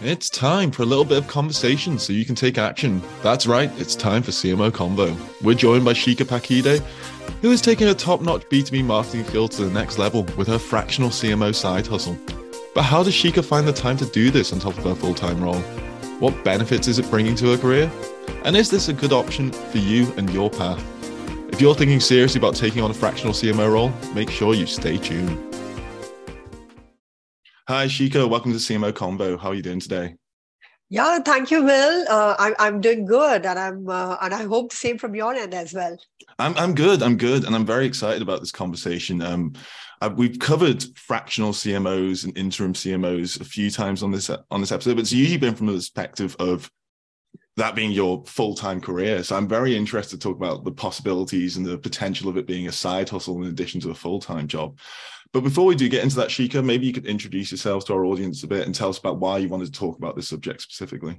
It's time for a little bit of conversation so you can take action. That's right, it's time for CMO Convo. We're joined by Shikha Pakhide, who is taking her top notch B2B marketing skills to the next level with her fractional CMO side hustle. But how does Shikha find the time to do this on top of her full time role? What benefits is it bringing to her career? And is this a good option for you and your path? If you're thinking seriously about taking on a fractional CMO role, make sure you stay tuned. Hi, Shikha. Welcome to CMO Convo. How are you doing today? Yeah, thank you, Will. Uh, I'm I'm doing good, and I'm uh, and I hope the same from your end as well. I'm I'm good. I'm good, and I'm very excited about this conversation. Um, uh, we've covered fractional CMOs and interim CMOs a few times on this on this episode, but it's usually been from the perspective of that being your full-time career. So I'm very interested to talk about the possibilities and the potential of it being a side hustle in addition to a full-time job. But before we do get into that, Shikha, maybe you could introduce yourselves to our audience a bit and tell us about why you wanted to talk about this subject specifically.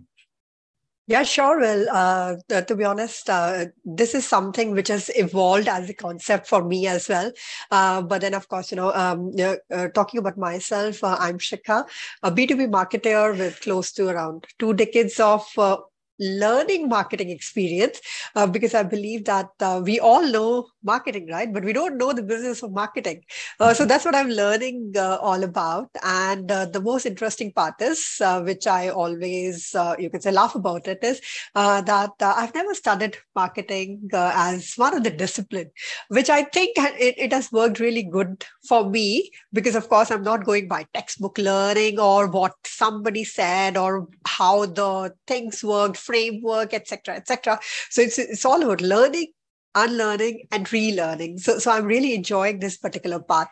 Yeah, sure. Well, uh, to be honest, uh, this is something which has evolved as a concept for me as well. Uh, but then, of course, you know, um, uh, talking about myself, uh, I'm Shikha, a B2B marketer with close to around two decades of uh, learning marketing experience uh, because I believe that uh, we all know marketing, right? But we don't know the business of marketing. Uh, so that's what I'm learning uh, all about. And uh, the most interesting part is, uh, which I always, you can say, laugh about it, is that I've never studied marketing as one of the discipline, which I think it, it has worked really good for me because, of course, I'm not going by textbook learning or what somebody said or how the things worked framework, etc., etc. So it's it's all about learning, unlearning, and relearning. So so I'm really enjoying this particular path.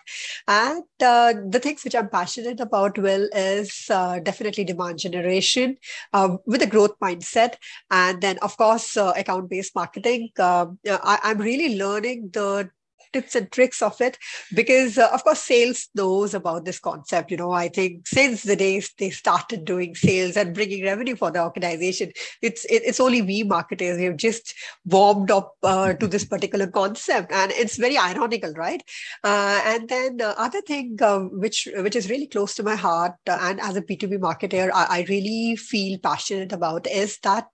And uh, the things which I'm passionate about, Will, is uh, definitely demand generation um, with a growth mindset, and then of course uh, account based marketing. Um, I, I'm really learning the tips and tricks of it. Because uh, of course sales knows about this concept you know. I think since the days they started doing sales and bringing revenue for the organization it's it, it's only we marketers we have just warmed up uh, to this particular concept. And it's very ironical right? Uh, and then the other thing um, which which is really close to my heart uh, and as a b2b marketer I, I really feel passionate about is that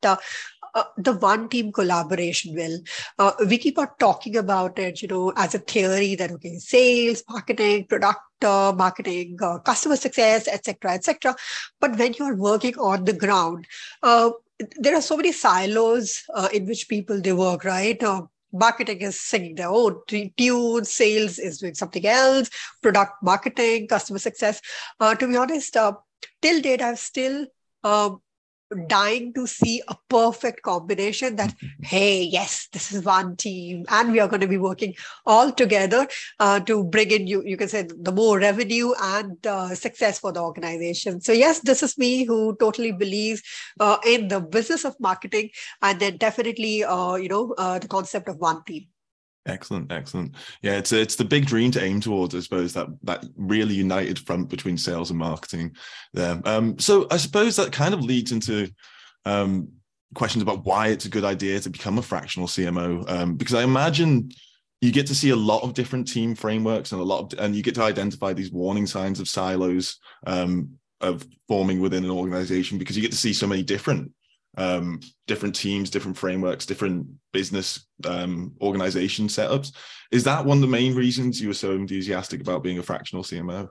uh, the one team collaboration will. Uh, we keep on talking about it you know as a theory that okay sales marketing product uh, marketing uh, customer success etc etc but when you're working on the ground uh, there are so many silos in which people they work right? Marketing is singing their own tune sales is doing something else product marketing customer success. To be honest till date i've still um, dying to see a perfect combination that hey yes this is one team and we are going to be working all together uh, to bring in you you can say the more revenue and uh, success for the organization. So yes this is me who totally believes uh, in the business of marketing and then definitely uh, you know uh, the concept of one team Excellent, excellent. Yeah, it's it's the big dream to aim towards, I suppose, that that really united front between sales and marketing there. Um, so I suppose that kind of leads into um, questions about why it's a good idea to become a fractional CMO. Um, because I imagine you get to see a lot of different team frameworks and a lot of, and you get to identify these warning signs of silos um, of forming within an organization because you get to see so many different um, different teams, different frameworks, different business um, organization setups. Is that one of the main reasons you were so enthusiastic about being a fractional CMO?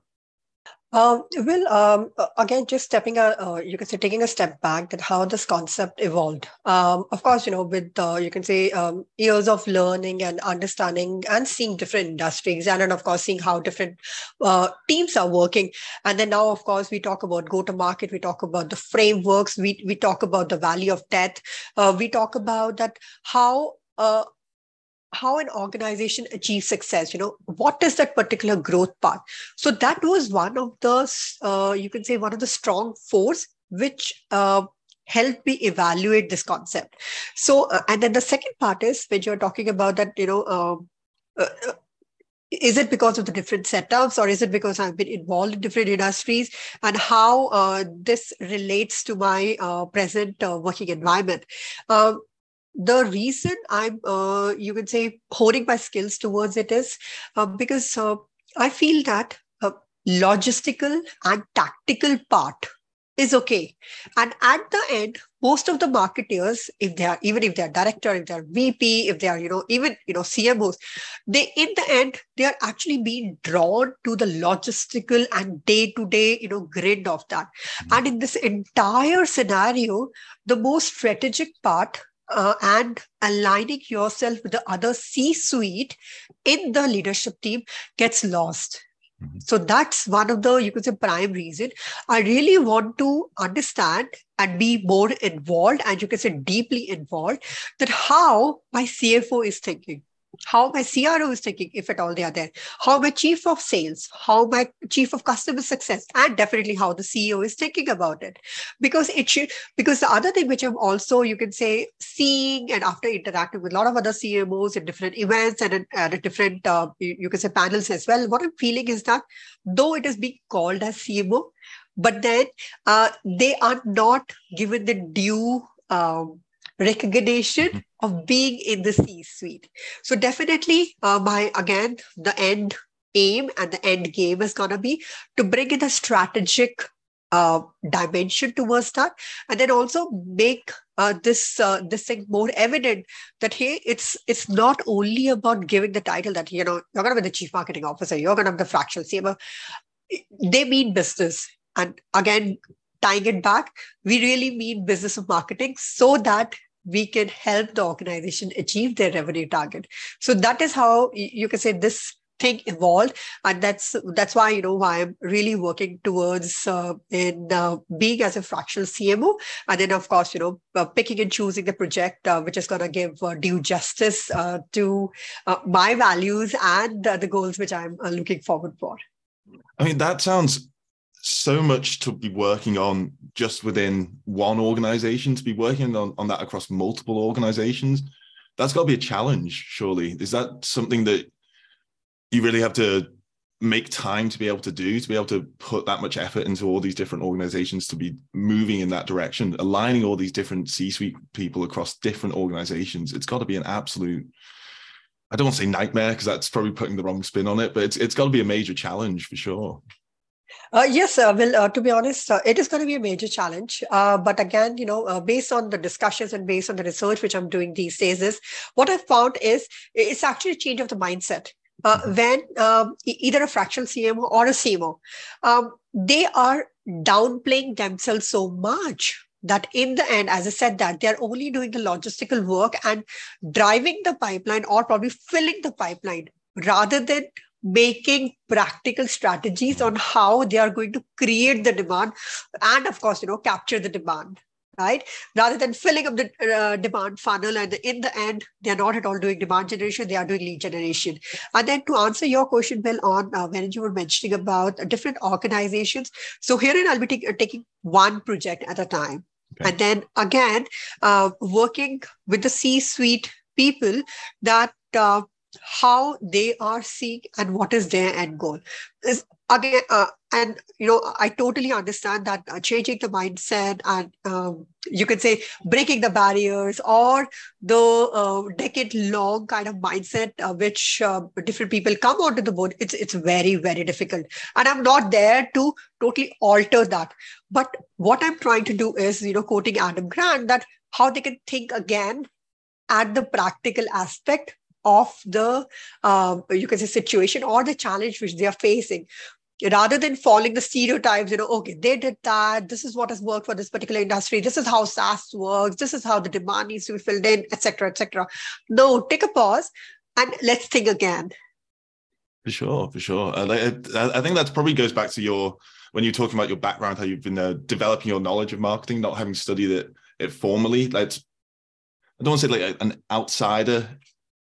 Um, well, um, again, just stepping, a, uh, you can say taking a step back that how this concept evolved. Um, of course, you know, with uh, you can say um, years of learning and understanding and seeing different industries, and then of course seeing how different uh, teams are working. And then now, of course, we talk about go to market. We talk about the frameworks. We we talk about the value of death. Uh, we talk about that how uh, how an organization achieves success you know what is that particular growth path? So that was one of the uh, you can say one of the strong force which uh, helped me evaluate this concept. So uh, and then the second part is when you're talking about that you know um, uh, uh, is it because of the different setups or is it because i've been involved in different industries and how uh, this relates to my present working environment? Um, the reason I'm, uh, you can say, honing my skills towards it is uh, because uh, I feel that uh, logistical and tactical part is okay. And at the end, most of the marketeers, if they are even if they are director, if they are VP, if they are, you know, even you know, CMOs, they in the end, they are actually being drawn to the logistical and day-to-day, you know, grid of that. Mm-hmm. And in this entire scenario, the most strategic part uh, and aligning yourself with the other C suite in the leadership team gets lost. Mm-hmm. So that's one of the, you could say, prime reason. I really want to understand and be more involved, and you can say deeply involved, that how my CFO is thinking how my CRO is thinking, if at all they are there, how my chief of sales, how my chief of customer success, and definitely how the CEO is thinking about it. Because it should, because the other thing which I'm also, you can say, seeing and after interacting with a lot of other CMOs in different events and at, different, uh, you, you can say, panels as well, what I'm feeling is that though it is being called as CMO, but then uh, they are not given the due um, recognition mm-hmm. of being in the C suite. So, definitely, uh, my again, the end aim and the end game is going to be to bring in a strategic uh, dimension towards that, and then also make uh, this uh, this thing more evident that hey, it's it's not only about giving the title that you know you're going to be the chief marketing officer, you're going to be the fractional CMO. They mean business, and again, tying it back, we really mean business of marketing so that we can help the organization achieve their revenue target. So that is how you can say this thing evolved. And that's that's why you know why i'm really working towards uh, in uh, being as a fractional cmo and then of course you know uh, picking and choosing the project uh, which is going to give uh, due justice uh, to my values and the goals which i'm looking forward for. I mean that sounds so much to be working on just within one organization to be working on, on that across multiple organizations that's got to be a challenge surely. Is that something that you really have to make time to be able to do to be able to put that much effort into all these different organizations to be moving in that direction aligning all these different c-suite people across different organizations? It's got to be an absolute i don't want to say nightmare because that's probably putting the wrong spin on it but it's, it's got to be a major challenge for sure uh, yes, uh, well, uh, to be honest, uh, it is going to be a major challenge. Uh, but again, you know, uh, based on the discussions and based on the research which I'm doing these days, is what I've found is it's actually a change of the mindset. Mm-hmm. when um, either a fractional CMO or a CMO, um, they are downplaying themselves so much that in the end, as I said, that they're only doing the logistical work and driving the pipeline or probably filling the pipeline rather than making practical strategies on how they are going to create the demand and of course you know capture the demand right? Rather than filling up the uh, demand funnel and in the end they're not at all doing demand generation they are doing lead generation. And then to answer your question will on uh, when you were mentioning about different organizations so herein i'll be t- taking one project at a time. Okay. and then again uh, working with the c suite people that uh, how they are seeing and what is their end goal. Is again uh, and you know i totally understand that uh, changing the mindset and um, you can say breaking the barriers or the uh, decade long kind of mindset uh, which uh, different people come onto the board it's it's very very difficult. And i'm not there to totally alter that. But what i'm trying to do is you know quoting adam grant that how they can think again at the practical aspect of the um, you can say situation or the challenge which they are facing. Rather than following the stereotypes you know okay they did that this is what has worked for this particular industry this is how saas works this is how the demand needs to be filled in etc etc no take a pause and let's think again. For sure for sure. Uh, i think that probably goes back to your when you're talking about your background how you've been uh, developing your knowledge of marketing not having studied it it formally. Like i don't want to say like an outsider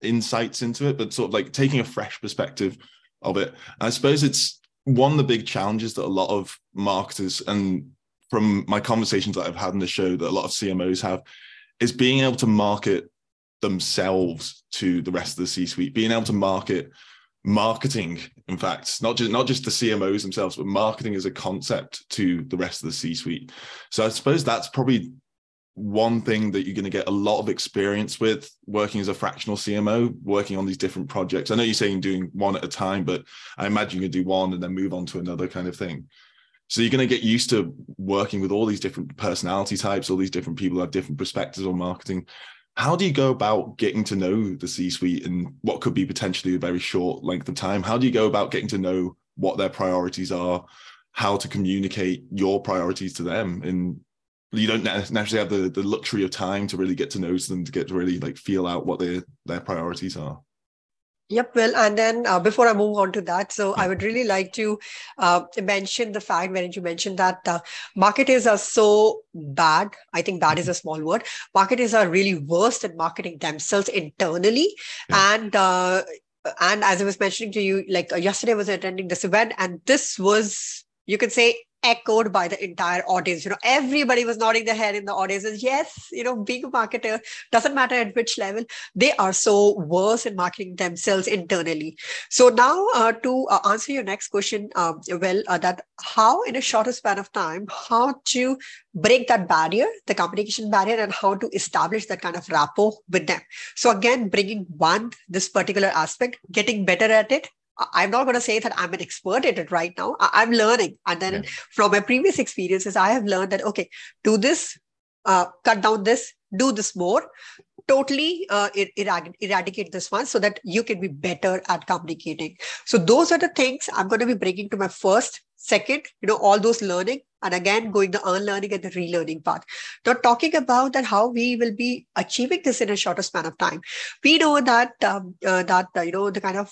insights into it, but sort of like taking a fresh perspective of it. I suppose it's one of the big challenges that a lot of marketers and from my conversations that I've had in the show that a lot of CMOs have is being able to market themselves to the rest of the C-suite, being able to market marketing, in fact, not just not just the CMOs themselves, but marketing as a concept to the rest of the C-suite. So I suppose that's probably one thing that you're going to get a lot of experience with working as a fractional CMO, working on these different projects. I know you're saying doing one at a time, but I imagine you do one and then move on to another kind of thing. So you're going to get used to working with all these different personality types, all these different people have different perspectives on marketing. How do you go about getting to know the C-suite in what could be potentially a very short length of time? How do you go about getting to know what their priorities are, how to communicate your priorities to them, and you don't necessarily have the, the luxury of time to really get to know them to get to really like feel out what their their priorities are. Yep. Well, and then uh, before I move on to that, so I would really like to uh, mention the fact when you mentioned that uh, marketers are so bad. I think bad is a small word. Marketers are really worse at marketing themselves internally, yeah. and uh, and as I was mentioning to you, like uh, yesterday I was attending this event, and this was you can say echoed by the entire audience. You know, everybody was nodding their head in the audience. Yes, you know, being a marketer doesn't matter at which level, they are so worse in marketing themselves internally. So now uh, to uh, answer your next question, um, well, uh, that how in a shorter span of time, how to break that barrier, the communication barrier, and how to establish that kind of rapport with them. So again, bringing one, this particular aspect, getting better at it, I'm not going to say that I'm an expert at it right now. I'm learning. And then yeah. from my previous experiences, I have learned that, okay, do this, uh, cut down this, do this more, totally uh, erad- eradicate this one so that you can be better at communicating. So those are the things I'm going to be bringing to my first, second, you know, all those learning. And again, going the unlearning and the relearning part. Now, talking about that, how we will be achieving this in a shorter span of time. We know that um, uh, that uh, you know the kind of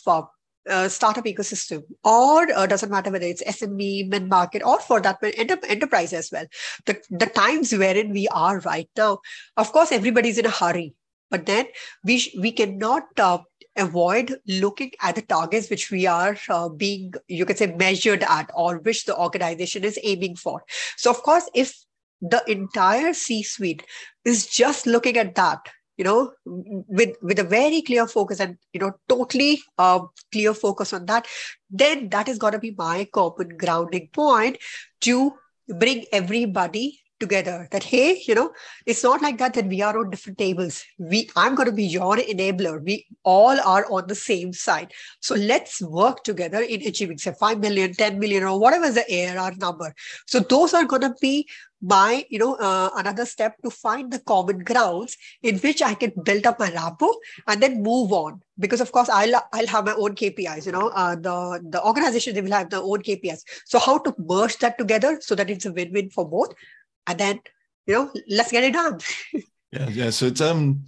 uh, startup ecosystem, or uh, doesn't matter whether it's SME, mid market, or for that enter- enterprise as well. The, the times wherein we are right now, of course, everybody's in a hurry, but then we sh- we cannot uh, avoid looking at the targets which we are uh, being, you can say, measured at, or which the organization is aiming for. So, of course, if the entire C suite is just looking at that you know with with a very clear focus and you know totally uh, clear focus on that then that is going to be my common grounding point to bring everybody together that hey you know it's not like that that we are on different tables. We i'm going to be your enabler. We all are on the same side. So let's work together in achieving say 5 million 10 million or whatever is the arr number. So those are going to be my you know uh, another step to find the common grounds in which i can build up my rapport and then move on. Because of course i'll i'll have my own kpis you know uh, the the organization they will have their own kpis so how to merge that together so that it's a win-win for both? And then you know let's get it done. Yeah yeah. So it's um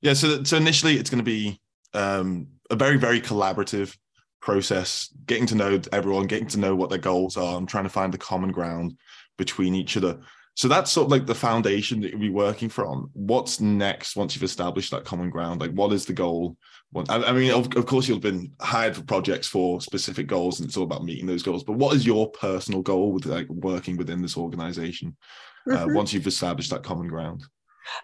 yeah so so initially it's going to be um a very very collaborative process getting to know everyone getting to know what their goals are and trying to find the common ground between each other. So that's sort of like the foundation that you'll be working from. What's next once you've established that common ground? Like, what is the goal? I mean, of, of course, you've been hired for projects for specific goals, and it's all about meeting those goals. But what is your personal goal with like working within this organization uh, mm-hmm. once you've established that common ground?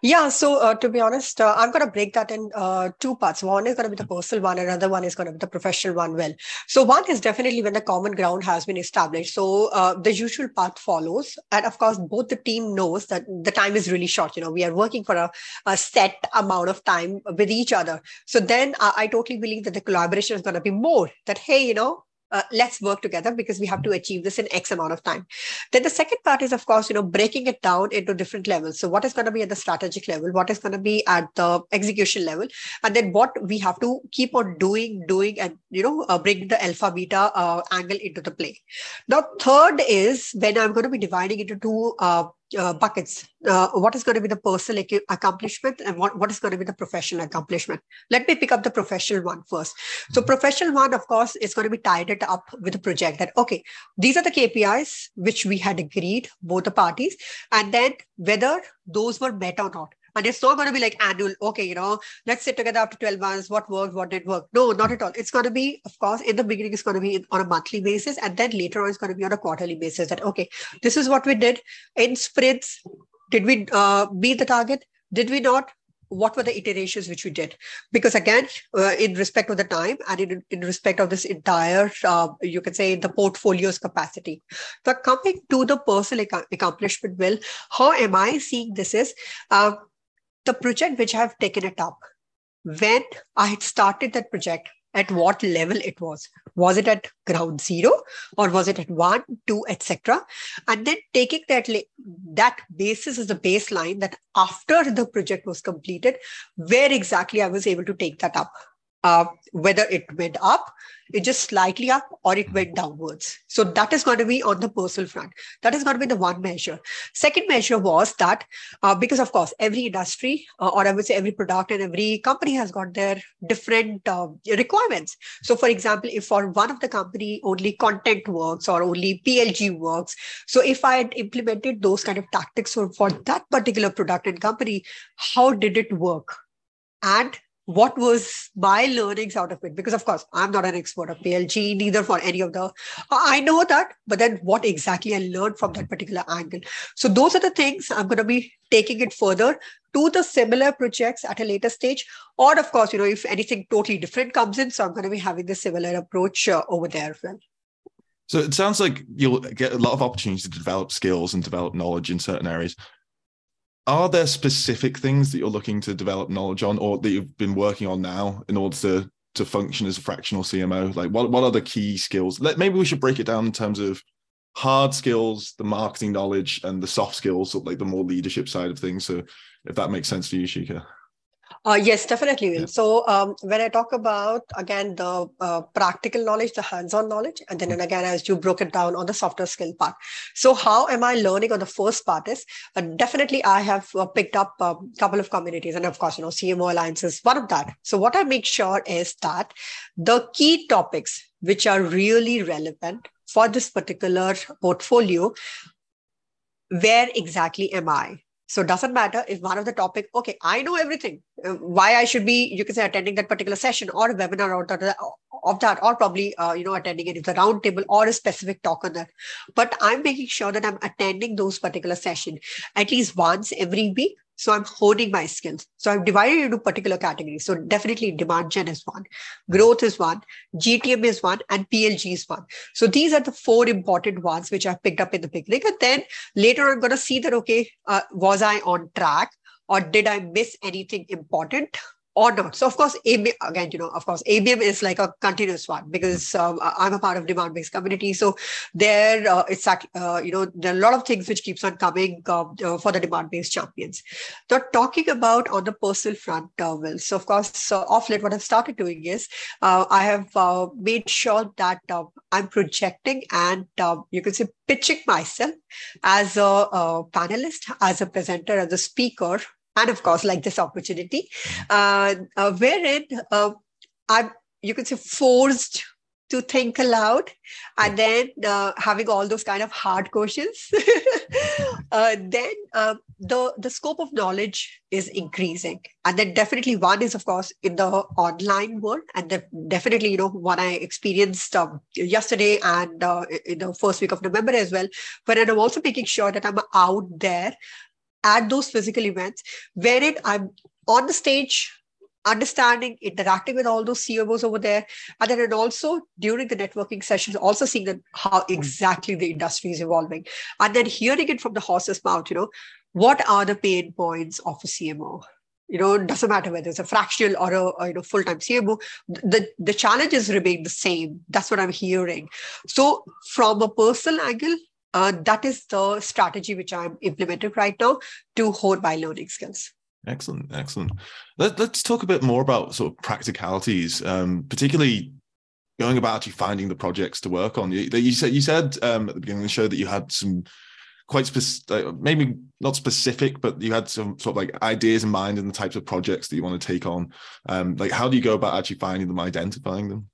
Yeah, so uh, to be honest, uh, I'm going to break that in uh, two parts. One is going to be the personal one, another one is going to be the professional one. Well, so one is definitely when the common ground has been established. So uh, the usual path follows, and of course, both the team knows that the time is really short. You know, we are working for a, a set amount of time with each other. So then I, I totally believe that the collaboration is going to be more. That hey, you know, uh, let's work together because we have to achieve this in x amount of time. Then the second part is of course you know breaking it down into different levels. So what is going to be at the strategic level? What is going to be at the execution level? And then what we have to keep on doing doing and you know uh, bring the alpha beta uh, angle into the play. Now third is when i'm going to be dividing into two uh, buckets. Uh, what is going to be the personal accomplishment and what, what is going to be the professional accomplishment? Let me pick up the professional one first. So, mm-hmm. professional one, of course, is going to be tied it up with the project that, okay, these are the KPIs which we had agreed, both the parties, and then whether those were met or not. And it's not going to be like annual, okay, you know, let's sit together after 12 months, what worked, what didn't work. No, not at all. It's going to be, of course, in the beginning, it's going to be on a monthly basis. And then later on, it's going to be on a quarterly basis that, okay, this is what we did in sprints. Did we uh, meet the target? Did we not? what were the iterations which we did because again uh, in respect of the time and in, in respect of this entire uh, you can say the portfolio's capacity but coming to the personal accomplishment will how am i seeing this is uh, the project which I've taken it up, when I had started that project, at what level it was. Was it at ground zero or was it at one, two, etc.? And then taking that that basis as the baseline that after the project was completed, where exactly I was able to take that up uh, whether it went up, it just slightly up, or it went downwards. So that is going to be on the personal front. That is going to be the one measure. Second measure was that uh, because, of course, every industry, uh, or I would say every product and every company has got their different uh, requirements. So, for example, if for one of the company only content works or only PLG works, so if I had implemented those kind of tactics for, for that particular product and company, how did it work? And what was my learnings out of it? Because of course i'm not an expert of plg neither for any of the i know that but then what exactly i learned from that particular angle. So those are the things i'm going to be taking it further to the similar projects at a later stage. Or of course you know if anything totally different comes in so i'm going to be having the similar approach uh, over there as well. So it sounds like you'll get a lot of opportunities to develop skills and develop knowledge in certain areas are there specific things that you're looking to develop knowledge on or that you've been working on now in order to to function as a fractional cmo like what, what are the key skills? Let, maybe we should break it down in terms of hard skills the marketing knowledge and the soft skills like the more leadership side of things. So if that makes sense to you shikha uh, yes, definitely will. Yeah. So um, when I talk about again the uh, practical knowledge, the hands-on knowledge, and then and again as you broke it down on the softer skill part. So how am I learning on the first part is uh, definitely I have uh, picked up a couple of communities, and of course you know CMO Alliance is one of that. So what I make sure is that the key topics which are really relevant for this particular portfolio, where exactly am I? So it doesn't matter if one of the topic, okay, I know everything. Uh, why I should be, you can say, attending that particular session or a webinar or that, of that, or probably, uh, you know, attending it if the roundtable or a specific talk on that. But I'm making sure that I'm attending those particular session at least once every week so I'm honing my skills. So I've divided into particular categories. So definitely demand gen is one, growth is one, GTM is one, and PLG is one. So these are the four important ones which I picked up in the beginning. And then later I'm going to see that, okay, uh, was I on track? Or did I miss anything important? Or not. So of course, ABM, again, you know, of course, ABM is like a continuous one because um, I'm a part of Demandbase community. So there, uh, it's uh, you know, there are a lot of things which keeps on coming um, uh, for the Demandbase champions. Now, talking about on the personal front, uh, Will. So of course, uh, off late, what I've started doing is uh, I have uh, made sure that I'm projecting and you can say pitching myself as a, a panelist, as a presenter, as a speaker and of course like this opportunity uh, uh, wherein uh, i'm you could say forced to think aloud and then uh, having all those kind of hard questions. Uh, then uh, the the scope of knowledge is increasing. And then definitely one is of course in the online world. And that definitely you know what i experienced um, yesterday and uh, in the first week of november as well but i'm also making sure that i'm out there at those physical events wherein I'm on the stage, understanding, interacting with all those CMOs over there, and then and also during the networking sessions, also seeing that how exactly the industry is evolving, and then hearing it from the horse's mouth. You know, what are the pain points of a CMO? You know, it doesn't matter whether it's a fractional or a, you know full-time CMO. The the challenges remain the same. That's what I'm hearing. So from a personal angle, uh, that is the strategy which I'm implementing right now to hone my learning skills. Excellent, excellent. Let, us talk a bit more about sort of practicalities, um, particularly going about actually finding the projects to work on. You, you said you said um, at the beginning of the show that you had some quite specific, maybe not specific, but you had some sort of like ideas in mind and the types of projects that you want to take on. Um, like, how do you go about actually finding them, identifying them?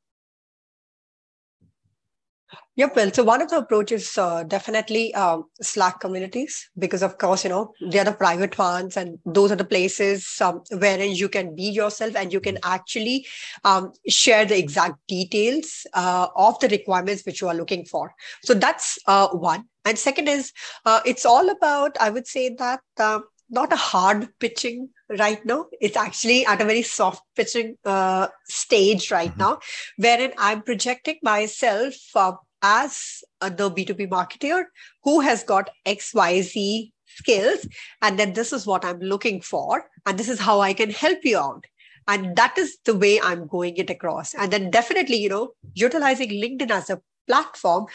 Yep. Well, so one of the approaches uh, definitely um, Slack communities because, of course, you know they are the private ones, and those are the places um, wherein you can be yourself and you can actually um, share the exact details uh, of the requirements which you are looking for. So that's uh, one. And second is uh, it's all about I would say that uh, not a hard pitching right now. It's actually at a very soft pitching uh, stage right mm-hmm. now, wherein I'm projecting myself uh, as the B2B marketer who has got XYZ skills. And then this is what I'm looking for. And this is how I can help you out. and that is the way i'm going it across and then definitely you know utilizing linkedin as a platform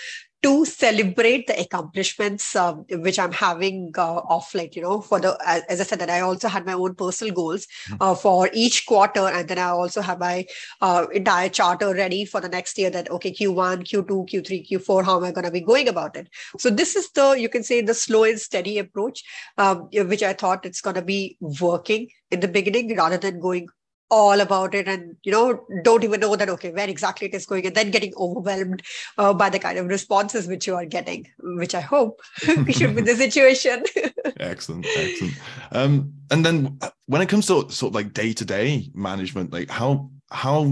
to celebrate the accomplishments um, which I'm having uh, off late, you know, for the, as I said, that I also had my own personal goals hmm. uh, for each quarter. And then I also have my uh, entire charter ready for the next year that, okay, Q1, Q2, Q3, Q4, how am I going to be going about it? So this is the, you can say the slow and steady approach, um, which I thought it's going to be working in the beginning rather than going all about it and you know don't even know that okay where exactly it is going and then getting overwhelmed uh, by the kind of responses which you are getting which i hope we should be the situation. Excellent excellent. Um, and then uh, when it comes to sort of like day-to-day management like how how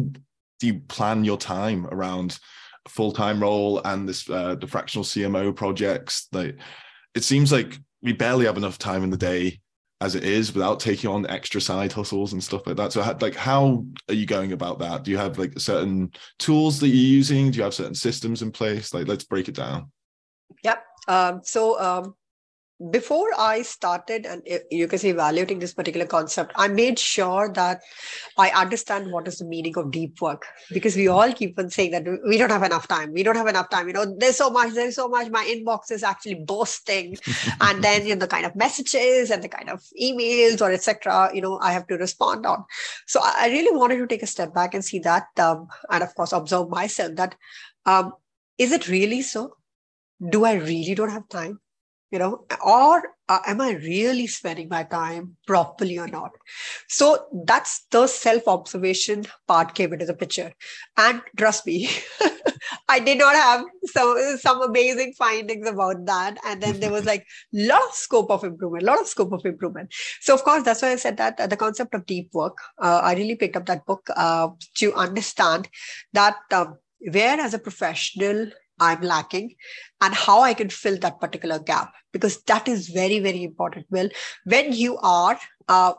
do you plan your time around full-time role and this uh, the fractional cmo projects? Like it seems like we barely have enough time in the day as it is without taking on extra side hustles and stuff like that. So like how are you going about that? Do you have like certain tools that you're using? Do you have certain systems in place? Like let's break it down. Yep. Um, so um, before I started, and you can say evaluating this particular concept, I made sure that I understand what is the meaning of deep work because we all keep on saying that we don't have enough time. We don't have enough time. You know, there's so much, there's so much. My inbox is actually bursting, and then you know the kind of messages and the kind of emails or etc. You know, I have to respond on. So I really wanted to take a step back and see that, um, and of course observe myself that um, is it really so? Do I really don't have time? You know or uh, am i really spending my time properly or not? So that's the self observation part came into the picture. And trust me i did not have some some amazing findings about that. And then there was like lot of scope of improvement a lot of scope of improvement. So of course that's why i said that uh, the concept of deep work uh, i really picked up that book uh, to understand that um, where as a professional I'm lacking and how I can fill that particular gap because that is very, very important. Well, when you are, uh,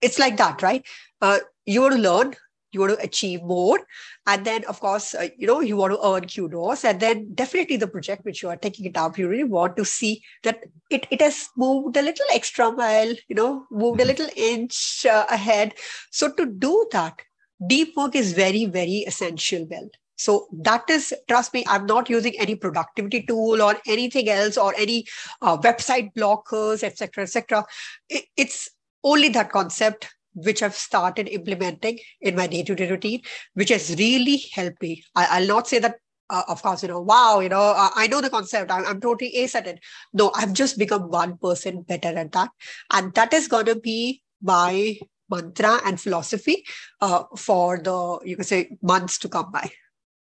it's like that, right? Uh, you want to learn, you want to achieve more. And then, of course, uh, you know, you want to earn kudos. And then definitely the project which you are taking it up, you really want to see that it, it has moved a little extra mile, you know, moved a mm-hmm. little inch uh, ahead. So to do that, deep work is very, very essential, well. So that is, trust me, I'm not using any productivity tool or anything else or any uh, website blockers, etc., etc. It, it's only that concept which I've started implementing in my day-to-day routine, which has really helped me. I, will not say that, uh, of course, you know, wow, you know, uh, I know the concept. I'm, I'm totally ace at it. No, I've just become one person better at that, and that is to be my mantra and philosophy uh, for the you can say months to come by.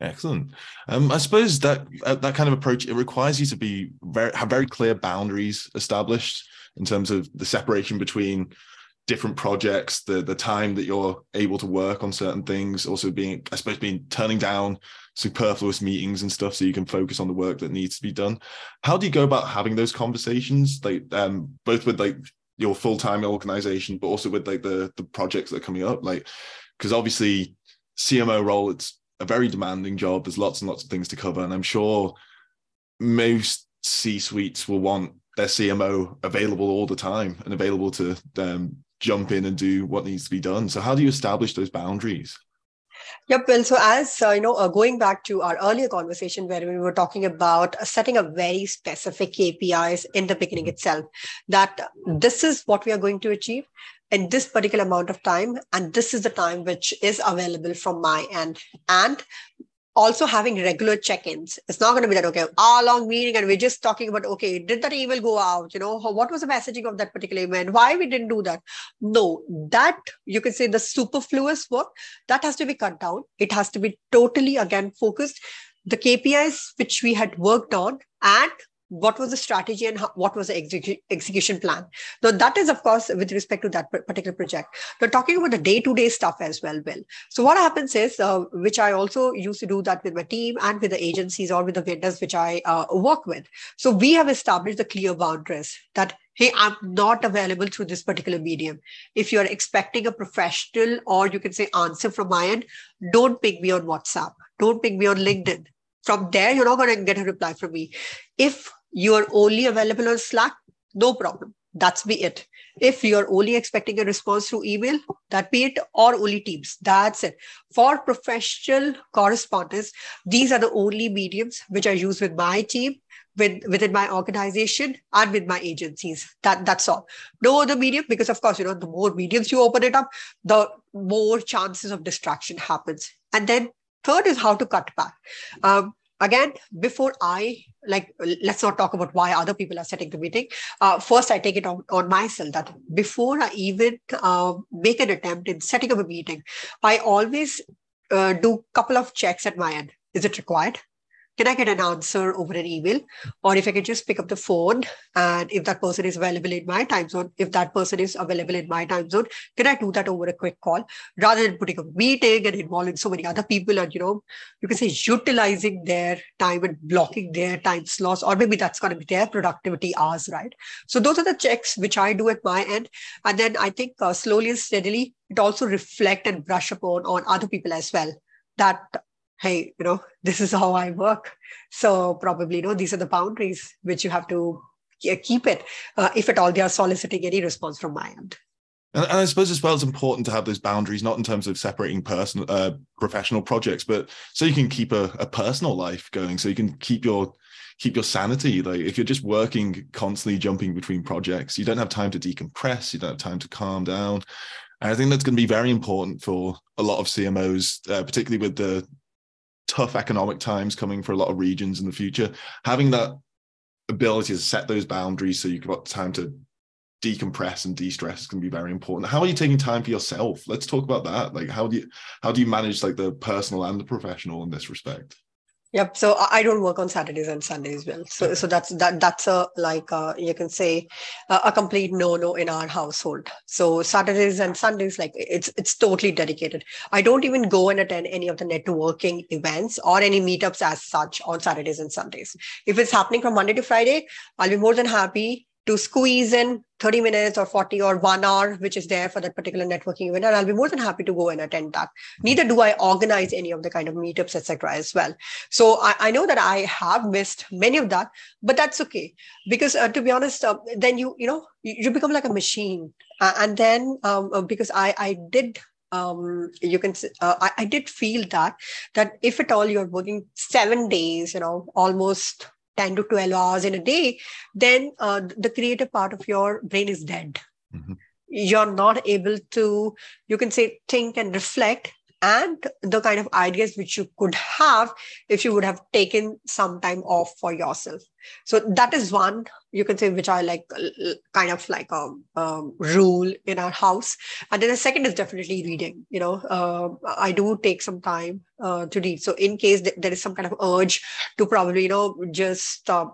Excellent. Um, I suppose that uh, that kind of approach it requires you to be very have very clear boundaries established in terms of the separation between different projects, the the time that you're able to work on certain things, also being I suppose being turning down superfluous meetings and stuff so you can focus on the work that needs to be done. How do you go about having those conversations, like um, both with like your full time organization, but also with like the the projects that are coming up, like because obviously CMO role it's a very demanding job. There's lots and lots of things to cover, and I'm sure most C suites will want their CMO available all the time and available to um, jump in and do what needs to be done. So, how do you establish those boundaries? Yep. Well, so as uh, you know, uh, going back to our earlier conversation where we were talking about uh, setting up very specific KPIs in the beginning itself, that this is what we are going to achieve in this particular amount of time and this is the time which is available from my end and also having regular check-ins. It's not going to be that okay a long meeting and we're just talking about okay did that email go out? You know what was the messaging of that particular event why we didn't do that? No that you can say the superfluous work that has to be cut down. It has to be totally again focused. The kpis which we had worked on and what was the strategy and how, what was the execu- execution plan? Now that is of course with respect to that particular project. We're talking about the day-to-day stuff as well Will. so what happens is uh, which i also used to do that with my team and with the agencies or with the vendors which i uh, work with. So we have established the clear boundaries that hey i'm not available through this particular medium. If you're expecting a professional or you can say answer from my end don't ping me on whatsapp. Don't ping me on linkedin. From there you're not going to get a reply from me. If you are only available on slack no problem. That's be it. If you're only expecting a response through email that be it or only teams. That's it. For professional correspondence these are the only mediums which i use with my team with, within my organization and with my agencies. That that's all. No other medium because of course you know the more mediums you open it up the more chances of distraction happens. And then third is how to cut back. Um, again before i like let's not talk about why other people are setting the meeting. Uh, first i take it on, on myself that before i even uh, make an attempt in setting up a meeting i always uh, do couple of checks at my end. Is it required can I get an answer over an email? Or if I can just pick up the phone and if that person is available in my time zone, if that person is available in my time zone, can I do that over a quick call rather than putting a meeting and involving so many other people and, you know, you can say utilizing their time and blocking their time slots, or maybe that's going to be their productivity hours, right? So those are the checks which I do at my end. And then I think uh, slowly and steadily, it also reflect and brush upon on other people as well that hey, you know, this is how I work. So probably, you know, these are the boundaries which you have to keep it uh, if at all they are soliciting any response from my end. And, I suppose as well, it's important to have those boundaries, not in terms of separating personal, uh, professional projects, but so you can keep a, a personal life going, so you can keep your keep your sanity. Like if you're just working constantly jumping between projects, you don't have time to decompress, you don't have time to calm down. And I think that's going to be very important for a lot of CMOs, uh, particularly with the tough economic times coming for a lot of regions in the future, having that ability to set those boundaries so you've got time to decompress and de-stress can be very important. How are you taking time for yourself? Let's talk about that. Like how do you how do you manage like the personal and the professional in this respect? Yep. So I don't work on Saturdays and Sundays, well. So so that's that that's a like uh, you can say a complete no no in our household. So Saturdays and Sundays, like it's it's totally dedicated. I don't even go and attend any of the networking events or any meetups as such on Saturdays and Sundays. If it's happening from Monday to Friday, I'll be more than happy to squeeze in 30 minutes or 40 or one hour, which is there for that particular networking event. And I'll be more than happy to go and attend that. Neither do I organize any of the kind of meetups, etc. as well. So I, I, know that I have missed many of that, but that's okay. Because uh, to be honest, uh, then you, you know, you, you become like a machine. Uh, and then um, uh, because I, I did um, you can uh, I, I, did feel that that if at all you're working seven days you know almost 10 to 12 hours in a day, then uh, the creative part of your brain is dead. Mm-hmm. You're not able to, you can say, think and reflect and the kind of ideas which you could have if you would have taken some time off for yourself. So that is one you can say which i like kind of like a um, rule in our house. And then the second is definitely reading you know uh, i do take some time uh, to read. So in case th- there is some kind of urge to probably you know just uh,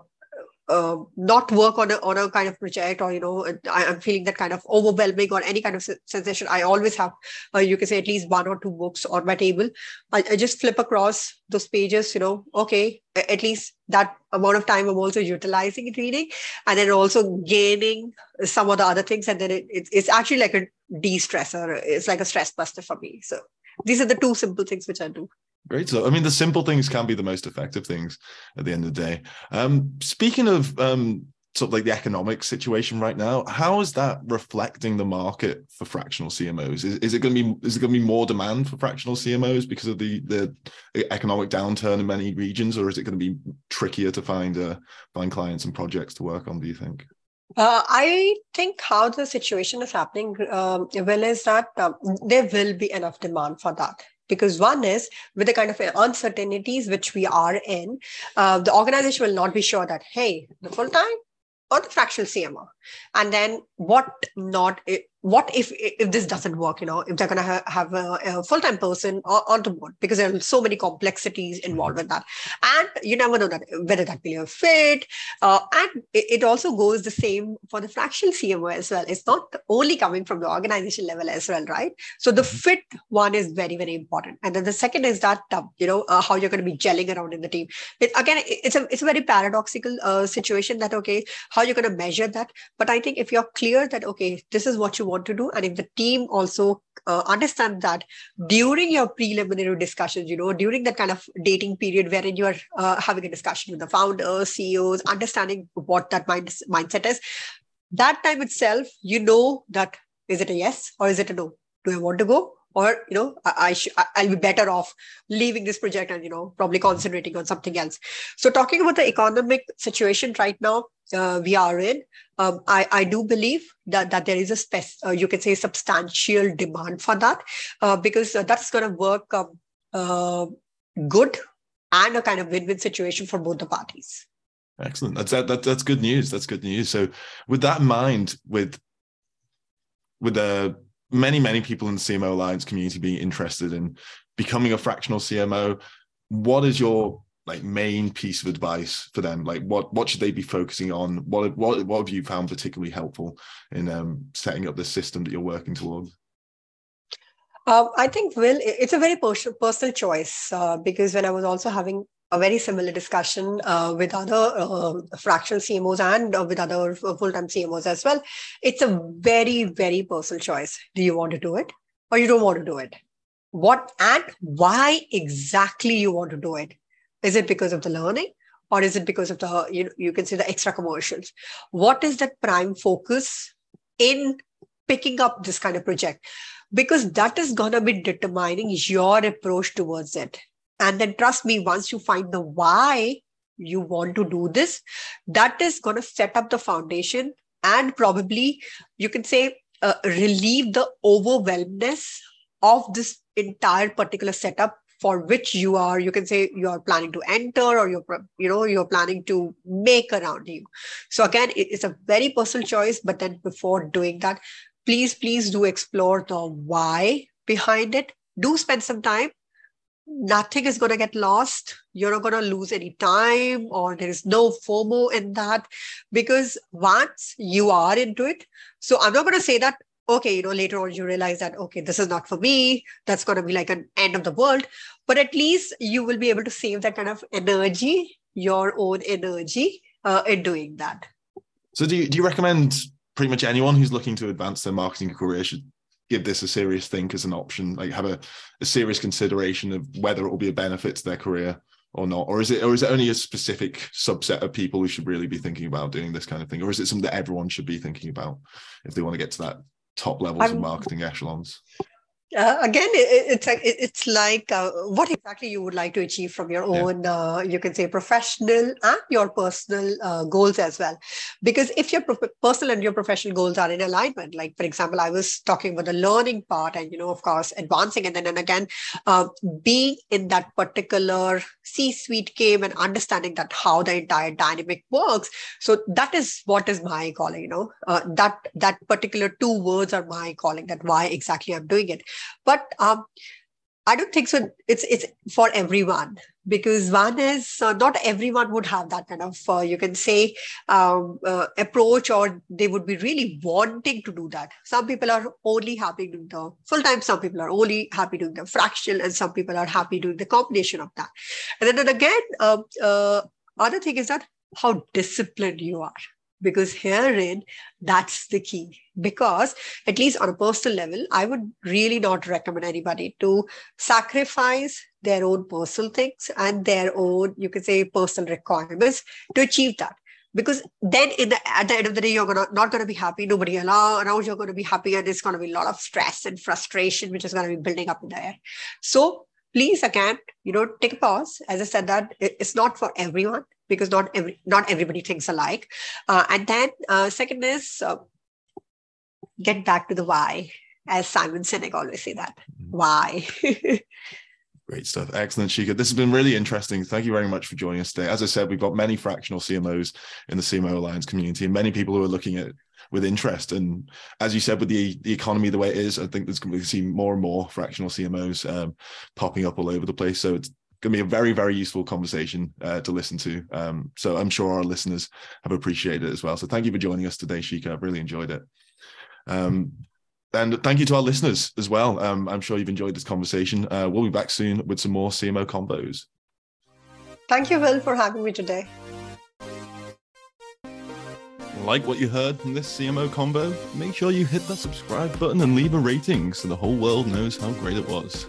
uh, not work on a, on a kind of project or you know I, am feeling that kind of overwhelming or any kind of sensation i always have uh, you can say at least one or two books on my table. I, I, just flip across those pages you know okay at least that amount of time i'm also utilizing reading and then also gaining some of the other things and then it, it it's actually like a de-stressor it's like a stress buster for me. So these are the two simple things which i do Great. So, I mean, the simple things can be the most effective things at the end of the day. Um, speaking of um, sort of like the economic situation right now, how is that reflecting the market for fractional CMOs? Is, is it going to be is it going to be more demand for fractional CMOs because of the the economic downturn in many regions, or is it going to be trickier to find uh, find clients and projects to work on? Do you think? Uh, I think how the situation is happening, um, well, is that um, there will be enough demand for that because one is with the kind of uncertainties which we are in uh, the organization will not be sure that hey the full time or the fractional cmo and then what not what if if this doesn't work you know if they're going to ha- have a, a, full-time person on the board because there are so many complexities involved with that. And you never know that whether that will be a fit uh, and it, also goes the same for the fractional cmo as well. It's not only coming from the organization level as well right? So the mm-hmm. fit one is very very important. And then the second is that uh, you know uh, how you're going to be gelling around in the team. It, again it's a it's a very paradoxical uh, situation that okay how you're going to measure that. But i think if you're clear that okay this is what you want to do and if the team also uh, understand that during your preliminary discussions you know during that kind of dating period wherein you are uh, having a discussion with the founders ceos understanding what that mind, mindset is that time itself, you know that is it a yes or is it a no? Do I want to go? Or you know, I, I sh- I'll be better off leaving this project and you know probably concentrating on something else. So talking about the economic situation right now, uh, we are in, um, I, I do believe that, that there is a spec- uh, you can say substantial demand for that uh, because uh, that's going to work um, uh, good and a kind of win-win situation for both the parties. Excellent. That's that, that, that's good news. That's good news. So, with that in mind, with with the many many people in the CMO Alliance community being interested in becoming a fractional CMO, what is your like main piece of advice for them? Like, what what should they be focusing on? What what what have you found particularly helpful in um, setting up the system that you're working towards? Um, I think, Will, it's a very personal, personal choice uh, because when I was also having a very similar discussion uh, with other uh, fractional CMOs and uh, with other full-time CMOs as well. It's a very, very personal choice. Do you want to do it or you don't want to do it? What and why exactly you want to do it? Is it because of the learning or is it because of the, you, know, you can say the extra commercials? What is that prime focus in picking up this kind of project? Because that is to be determining your approach towards it and then trust me, once you find the why you want to do this, that is going to set up the foundation and probably you can say uh, relieve the overwhelmness of this entire particular setup for which you are you can say you are planning to enter or you're you know you're planning to make around you. So again it's a very personal choice but then before doing that please please do explore the why behind it. Do spend some time nothing is going to get lost. You're not going to lose any time, or there is no FOMO in that because once you are into it. So I'm not going to say that, okay, you know, later on you realize that, okay, this is not for me. That's going to be like an end of the world. But at least you will be able to save that kind of energy, your own energy uh, in doing that. So do you, do you recommend pretty much anyone who's looking to advance their marketing career should give this a serious think as an option like have a, a serious consideration of whether it will be a benefit to their career or not? Or is it or is it only a specific subset of people who should really be thinking about doing this kind of thing? Or is it something that everyone should be thinking about if they want to get to that top levels I'm, of marketing echelons uh, again it, it's like it's like uh, what exactly you would like to achieve from your own yeah. uh, you can say professional and your personal uh, goals as well. Because if your pro- personal and your professional goals are in alignment like for example i was talking about the learning part and you know of course advancing and then and again uh, being in that particular c suite game and understanding that how the entire dynamic works. So that is what is my calling you know uh, that that particular two words are my calling that why exactly i'm doing it but um, I don't think so. It's it's for everyone because one is uh, not everyone would have that kind of uh, you can say um, uh, approach or they would be really wanting to do that. Some people are only happy doing the full time. Some people are only happy doing the fractional, and some people are happy doing the combination of that. And then, then again, um, uh, other thing is that how disciplined you are because herein that's the key. Because at least on a personal level i would really not recommend anybody to sacrifice their own personal things and their own you could say personal requirements to achieve that. Because then in the at the end of the day you're gonna not gonna be happy. Nobody around you're gonna be happy and there's gonna be a lot of stress and frustration which is gonna be building up in the air so please again you know take a pause as i said that it's not for everyone because not every not everybody thinks alike uh, and then uh, second is uh, get back to the why as simon sinek always say that mm-hmm. why Great stuff. Excellent, Shikha. This has been really interesting. Thank you very much for joining us today. As I said, we've got many fractional CMOs in the CMO Alliance community and many people who are looking at with interest. And as you said, with the the economy the way it is, I think there's going to be see more and more fractional CMOs um, popping up all over the place. So it's going to be a very very useful conversation uh, to listen to. Um, so I'm sure our listeners have appreciated it as well. So thank you for joining us today, Shikha. I've really enjoyed it. Um, and thank you to our listeners as well. Um, I'm sure you've enjoyed this conversation. Uh, we'll be back soon with some more CMO Convos. Thank you, Will, for having me today. Like what you heard from this CMO Convo? Make sure you hit that subscribe button and leave a rating so the whole world knows how great it was.